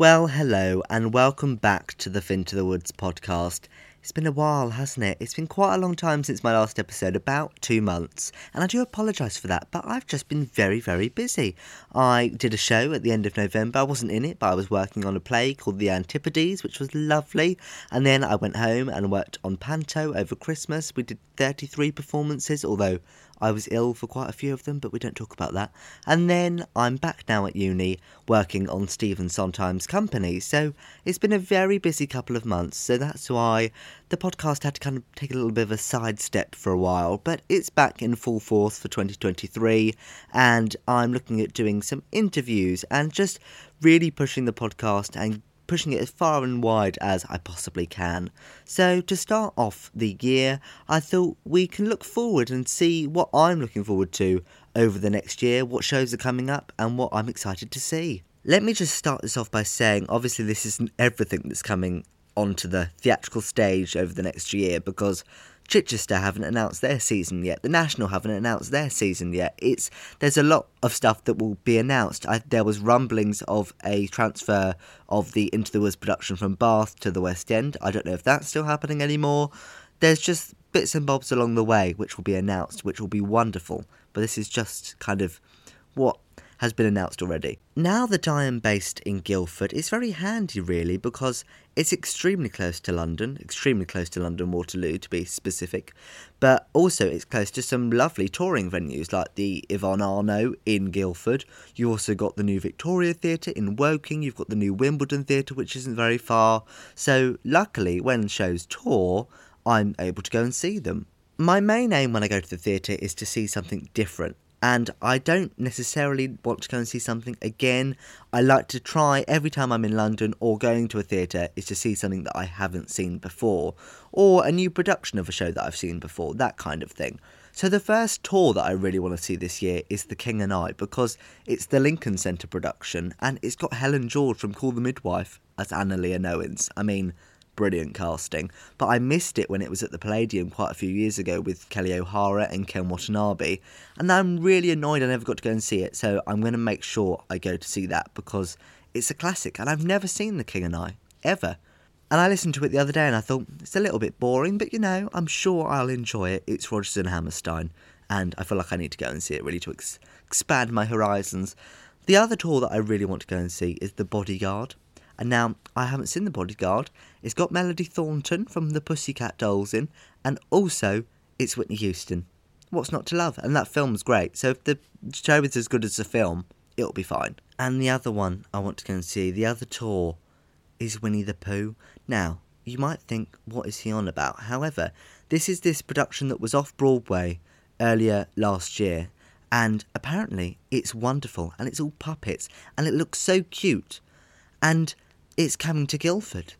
Well, hello, and welcome back to the Fin to the Woods podcast. It's been a while, hasn't it? It's been quite a long time since my last episode, about two months, and I do apologise for that, but I've just been very, very busy. I did a show at the end of November. I wasn't in it, but I was working on a play called The Antipodes, which was lovely, and then I went home and worked on Panto over Christmas. We did 33 performances, although I was ill for quite a few of them, but we don't talk about that. And then I'm back now at uni working on Stephen Sondheim's company. So it's been a very busy couple of months. So that's why the podcast had to kind of take a little bit of a sidestep for a while. But it's back in full force for 2023. And I'm looking at doing some interviews and just really pushing the podcast and pushing it as far and wide as I possibly can. So, to start off the year, I thought we can look forward and see what I'm looking forward to over the next year, what shows are coming up, and what I'm excited to see. Let me just start this off by saying obviously, this isn't everything that's coming onto the theatrical stage over the next year because Chichester haven't announced their season yet. The National haven't announced their season yet. It's there's a lot of stuff that will be announced. I, there was rumblings of a transfer of the Into the Woods production from Bath to the West End. I don't know if that's still happening anymore. There's just bits and bobs along the way which will be announced, which will be wonderful. But this is just kind of what has been announced already. Now that I am based in Guildford, it's very handy really because it's extremely close to London, extremely close to London Waterloo to be specific, but also it's close to some lovely touring venues like the Yvonne Arnaud in Guildford. You also got the new Victoria Theatre in Woking, you've got the new Wimbledon Theatre which isn't very far. So luckily when shows tour, I'm able to go and see them. My main aim when I go to the theatre is to see something different and I don't necessarily want to go and see something again. I like to try every time I'm in London or going to a theatre is to see something that I haven't seen before, or a new production of a show that I've seen before, that kind of thing. So the first tour that I really want to see this year is The King and I because it's the Lincoln Centre production and it's got Helen George from Call the Midwife as Anna Leonowens. I mean, brilliant casting. But I missed it when it was at the Palladium quite a few years ago with Kelli O'Hara and Ken Watanabe. And I'm really annoyed I never got to go and see it, so I'm going to make sure I go to see that because it's a classic and I've never seen The King and I, ever. And I listened to it the other day and I thought, it's a little bit boring, but you know, I'm sure I'll enjoy it. It's Rodgers and Hammerstein, and I feel like I need to go and see it really to ex- expand my horizons. The other tour that I really want to go and see is The Bodyguard. And now, I haven't seen The Bodyguard. It's got Melody Thornton from the Pussycat Dolls in, and also it's Whitney Houston. What's not to love? And that film's great. So if the show is as good as the film, it'll be fine. And the other one I want to go and see, the other tour, is Winnie the Pooh. Now, you might think, what is he on about? However, this is this production that was off Broadway earlier last year, and apparently it's wonderful, and it's all puppets, and it looks so cute. And it's coming to Guildford.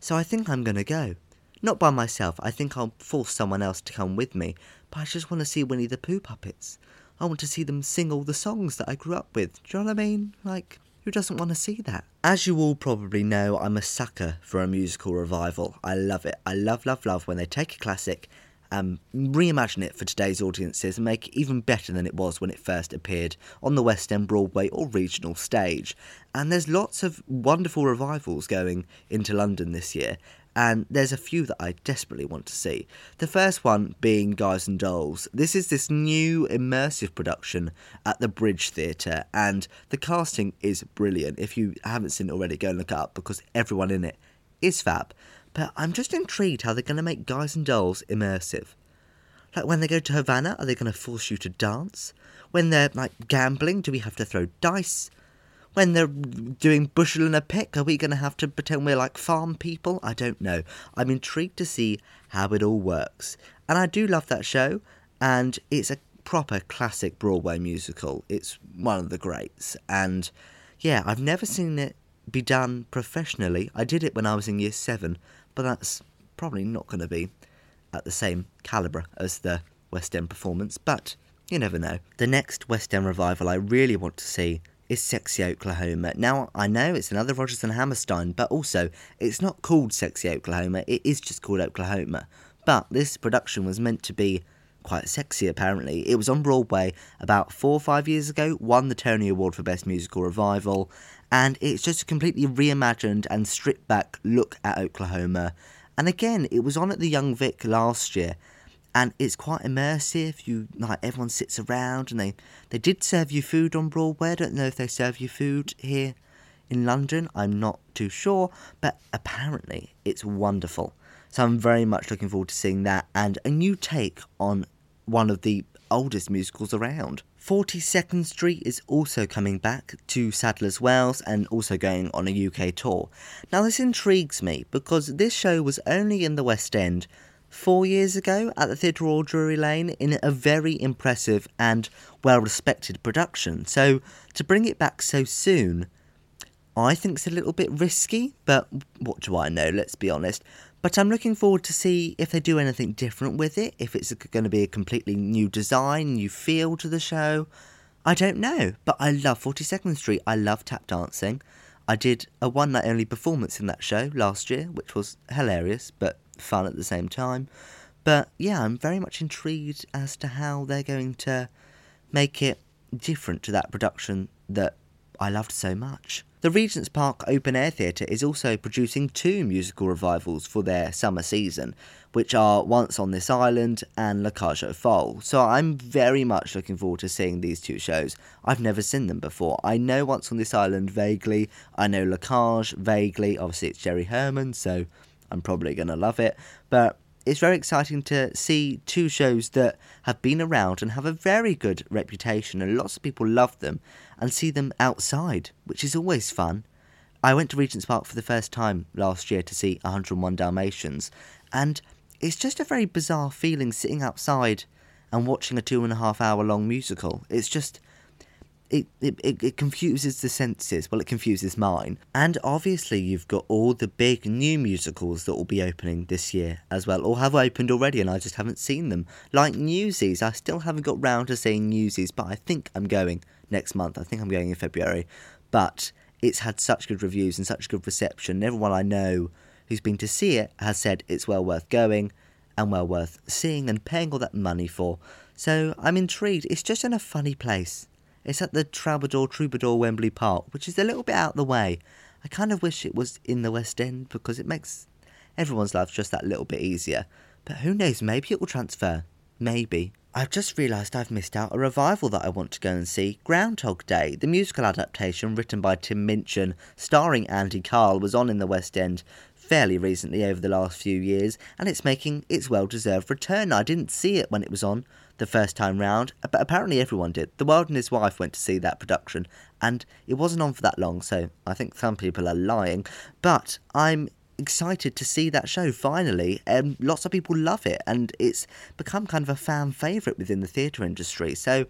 So I think I'm going to go. Not by myself, I think I'll force someone else to come with me, but I just want to see Winnie the Pooh puppets. I want to see them sing all the songs that I grew up with. Do you know what I mean? Like, who doesn't want to see that? As you all probably know, I'm a sucker for a musical revival. I love it. I love, love, love when they take a classic and reimagine it for today's audiences and make it even better than it was when it first appeared on the West End Broadway or regional stage. And there's lots of wonderful revivals going into London this year, and there's a few that I desperately want to see. The first one being Guys and Dolls. This is this new immersive production at the Bridge Theatre, and the casting is brilliant. If you haven't seen it already, go and look it up because everyone in it is fab. But I'm just intrigued how they're going to make Guys and Dolls immersive. Like when they go to Havana, are they going to force you to dance? When they're like gambling, do we have to throw dice? When they're doing bushel and a pick, are we going to have to pretend we're like farm people? I don't know. I'm intrigued to see how it all works. And I do love that show, and it's a proper classic Broadway musical. It's one of the greats. And yeah, I've never seen it be done professionally. I did it when I was in year seven, but that's probably not going to be at the same calibre as the West End performance, but you never know. The next West End revival I really want to see is Sexy Oklahoma. Now, I know it's another Rodgers and Hammerstein, but also it's not called Sexy Oklahoma, it is just called Oklahoma. But this production was meant to be quite sexy apparently. It was on Broadway about four or five years ago, won the Tony Award for Best Musical Revival, and it's just a completely reimagined and stripped back look at Oklahoma. And again, it was on at the Young Vic last year, and it's quite immersive. You like everyone sits around, and they they did serve you food on Broadway. I don't know if they serve you food here in London. I'm not too sure, but apparently it's wonderful. So I'm very much looking forward to seeing that and a new take on one of the oldest musicals around. 42nd Street is also coming back to Sadler's Wells and also going on a UK tour. Now, this intrigues me because this show was only in the West End four years ago at the Theatre Royal Drury Lane in a very impressive and well respected production. So, to bring it back so soon, I think it's a little bit risky, but what do I know, let's be honest. But I'm looking forward to see if they do anything different with it, if it's going to be a completely new design, new feel to the show. I don't know, but I love 42nd Street. I love tap dancing. I did a one night only performance in that show last year, which was hilarious but fun at the same time. But yeah, I'm very much intrigued as to how they're going to make it different to that production that I loved so much. The Regent's Park Open Air Theatre is also producing two musical revivals for their summer season, which are Once on This Island and La Cage aux Folles. So I'm very much looking forward to seeing these two shows. I've never seen them before. I know Once on This Island vaguely, I know La Cage vaguely. Obviously, it's Jerry Herman, so I'm probably going to love it. But it's very exciting to see two shows that have been around and have a very good reputation and lots of people love them and see them outside, which is always fun. I went to Regent's Park for the first time last year to see 101 Dalmatians, and it's just a very bizarre feeling sitting outside and watching a two and a half hour long musical. It's just it, it, it, confuses the senses. Well, it confuses mine. And obviously, you've got all the big new musicals that will be opening this year as well, or have opened already, and I just haven't seen them. Like Newsies, I still haven't got round to seeing Newsies, but I think I'm going next month. I think I'm going in February. But it's had such good reviews and such good reception. Everyone I know who's been to see it has said it's well worth going and well worth seeing and paying all that money for. So I'm intrigued. It's just in a funny place. It's at the Troubadour Troubadour Wembley Park, which is a little bit out of the way. I kind of wish it was in the West End because it makes everyone's life just that little bit easier. But who knows, maybe it will transfer. Maybe. I've just realised I've missed out a revival that I want to go and see. Groundhog Day, the musical adaptation written by Tim Minchin, starring Andy Karl, was on in the West End fairly recently over the last few years, and it's making its well deserved return. I didn't see it when it was on the first time round, but apparently everyone did. The World and His Wife went to see that production, and it wasn't on for that long, so I think some people are lying. But I'm excited to see that show finally. and lots of people love it, and it's become kind of a fan favourite within the theatre industry. So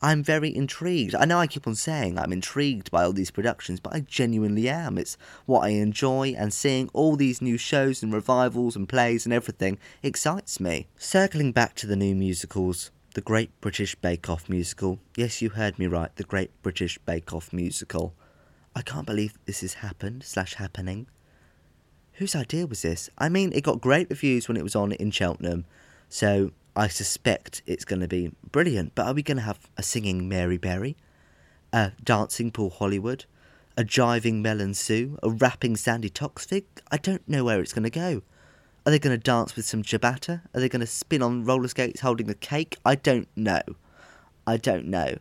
I'm very intrigued. I know I keep on saying I'm intrigued by all these productions, but I genuinely am. It's what I enjoy, and seeing all these new shows and revivals and plays and everything excites me. Circling back to the new musicals, the Great British Bake Off musical. Yes, you heard me right, the Great British Bake Off musical. I can't believe this has happened, slash happening. Whose idea was this? I mean, it got great reviews when it was on in Cheltenham, so I suspect it's going to be brilliant. But are we going to have a singing Mary Berry, a dancing Paul Hollywood, a jiving Mel and Sue, a rapping Sandi Toksvig? I don't know where it's going to go. Are they going to dance with some ciabatta? Are they going to spin on roller skates holding a cake? I don't know. I don't know.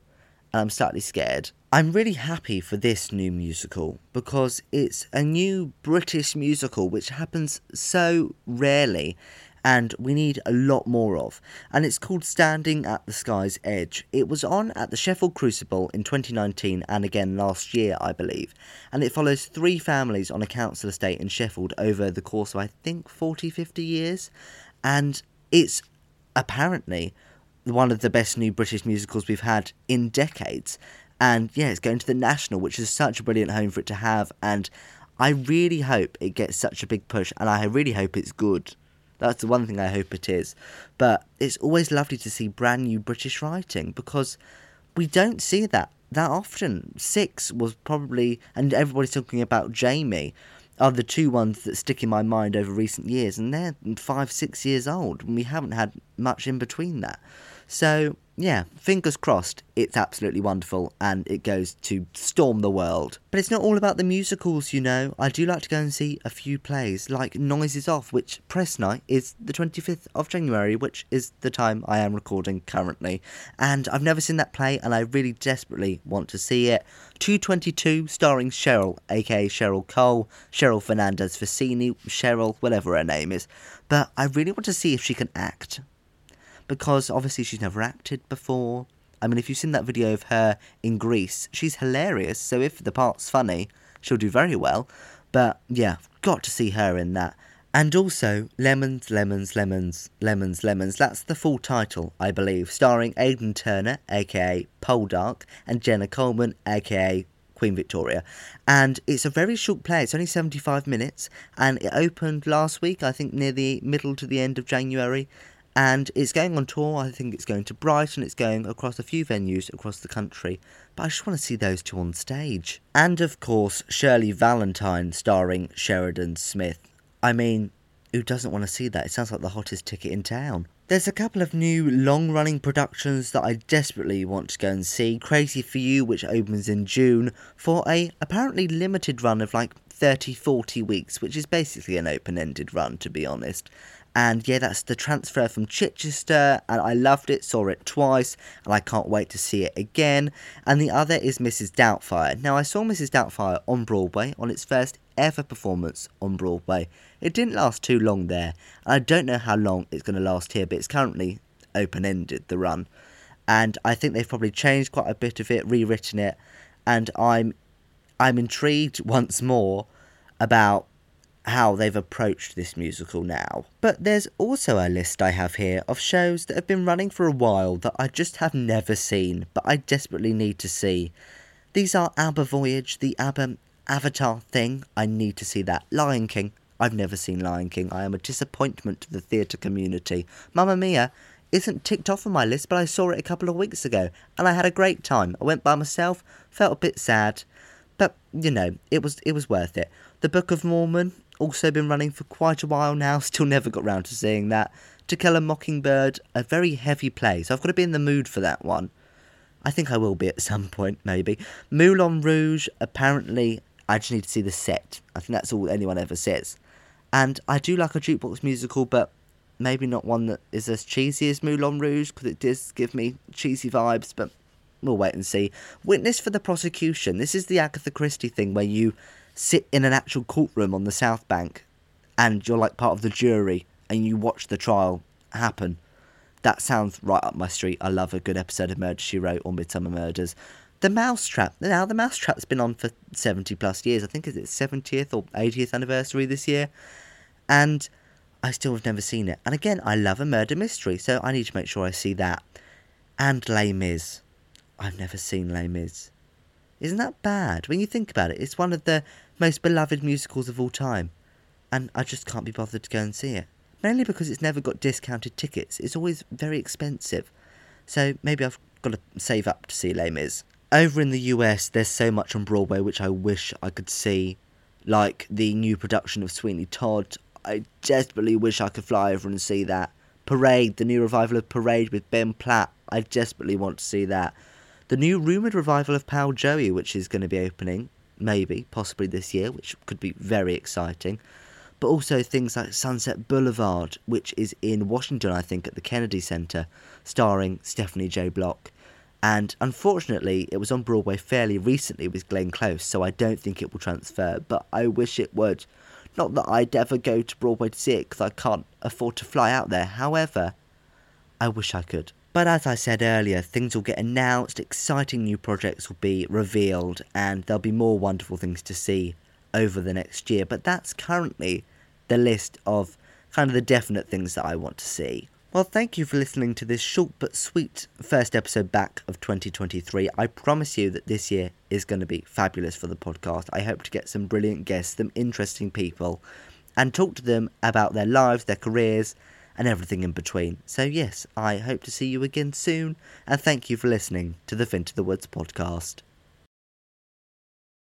And I'm slightly scared. I'm really happy for this new musical because it's a new British musical which happens so rarely and we need a lot more of. And it's called Standing at the Sky's Edge. It was on at the Sheffield Crucible in 2019 and again last year, I believe. And it follows three families on a council estate in Sheffield over the course of, I think, 40, 50 years. And it's apparently one of the best new British musicals we've had in decades. And yeah, it's going to the National, which is such a brilliant home for it to have. And I really hope it gets such a big push, and I really hope it's good. That's the one thing I hope it is. But it's always lovely to see brand new British writing because we don't see that that often. Six was probably, and everybody's talking about Jamie. are the two ones that stick in my mind over recent years, and they're five, six years old, and we haven't had much in between that. So, yeah, fingers crossed, it's absolutely wonderful and it goes to storm the world. But it's not all about the musicals, you know. I do like to go and see a few plays, like Noises Off, which press night is the 25th of January, which is the time I am recording currently. And I've never seen that play and I really desperately want to see it. 222, starring Cheryl, aka Cheryl Cole, Cheryl Fernandez Versini, Cheryl, whatever her name is. But I really want to see if she can act because obviously she's never acted before. I mean, if you've seen that video of her in Greece, she's hilarious. So if the part's funny, she'll do very well. But yeah, got to see her in that. And also, Lemons, Lemons, Lemons, Lemons, Lemons. That's the full title, I believe, starring Aidan Turner, aka Poldark, and Jenna Coleman, aka Queen Victoria. And it's a very short play, it's only 75 minutes, and it opened last week, I think near the middle to the end of January and it's going on tour. I think it's going to Brighton, it's going across a few venues across the country, but I just want to see those two on stage. And of course, Shirley Valentine starring Sheridan Smith. I mean, who doesn't want to see that? It sounds like the hottest ticket in town. There's a couple of new long running productions that I desperately want to go and see. Crazy for You, which opens in June, for a apparently limited run of like 30 40 weeks, which is basically an open ended run, to be honest. And yeah, that's the transfer from Chichester, and I loved it, saw it twice, and I can't wait to see it again. And the other is Mrs. Doubtfire. Now, I saw Mrs. Doubtfire on Broadway on its first ever performance on Broadway. It didn't last too long there, and I don't know how long it's going to last here, but it's currently open ended, the run. And I think they've probably changed quite a bit of it, rewritten it, and I'm I'm intrigued once more about how they've approached this musical now. But there's also a list I have here of shows that have been running for a while that I just have never seen, but I desperately need to see. These are ABBA Voyage, the ABBA Avatar thing, I need to see that. Lion King, I've never seen Lion King, I am a disappointment to the theatre community. Mamma Mia isn't ticked off on my list, but I saw it a couple of weeks ago, and I had a great time. I went by myself, felt a bit sad, but you know, it was it was worth it. The Book of Mormon, also been running for quite a while now, still never got round to seeing that. To Kill a Mockingbird, a very heavy play, so I've got to be in the mood for that one. I think I will be at some point, maybe. Moulin Rouge, apparently, I just need to see the set. I think that's all anyone ever says. And I do like a jukebox musical, but maybe not one that is as cheesy as Moulin Rouge, because it does give me cheesy vibes, but we'll wait and see. Witness for the Prosecution. This is the Agatha Christie thing where you sit in an actual courtroom on the South Bank and you're like part of the jury and you watch the trial happen. That sounds right up my street. I love a good episode of Murder She Wrote or Midsomer Murders. The Mousetrap. Now, The Mousetrap's been on for 70 plus years. I think it's its 70th or 80th anniversary this year. And I still have never seen it. And again, I love a murder mystery, so I need to make sure I see that. And Les Mis. I've never seen Les Mis. Isn't that bad? When you think about it, it's one of the most beloved musicals of all time. And I just can't be bothered to go and see it. Mainly because it's never got discounted tickets. It's always very expensive. So maybe I've got to save up to see Les Mis. Over in the US, there's so much on Broadway which I wish I could see. Like the new production of Sweeney Todd. I desperately wish I could fly over and see that. Parade, the new revival of Parade with Ben Platt. I desperately want to see that. The new rumoured revival of Pal Joey, which is going to be opening, maybe, possibly this year, which could be very exciting. But also things like Sunset Boulevard, which is in Washington, I think, at the Kennedy Center, starring Stephanie J. Block. And unfortunately, it was on Broadway fairly recently with Glenn Close, so I don't think it will transfer, but I wish it would. Not that I'd ever go to Broadway to see it because I can't afford to fly out there. However, I wish I could. But as I said earlier, things will get announced, exciting new projects will be revealed, and there'll be more wonderful things to see over the next year. But that's currently the list of kind of the definite things that I want to see. Well, thank you for listening to this short but sweet first episode back of 2023. I promise you that this year is going to be fabulous for the podcast. I hope to get some brilliant guests, some interesting people, and talk to them about their lives, their careers, and everything in between. So, yes, I hope to see you again soon, and thank you for listening to the Fin to the Woods podcast.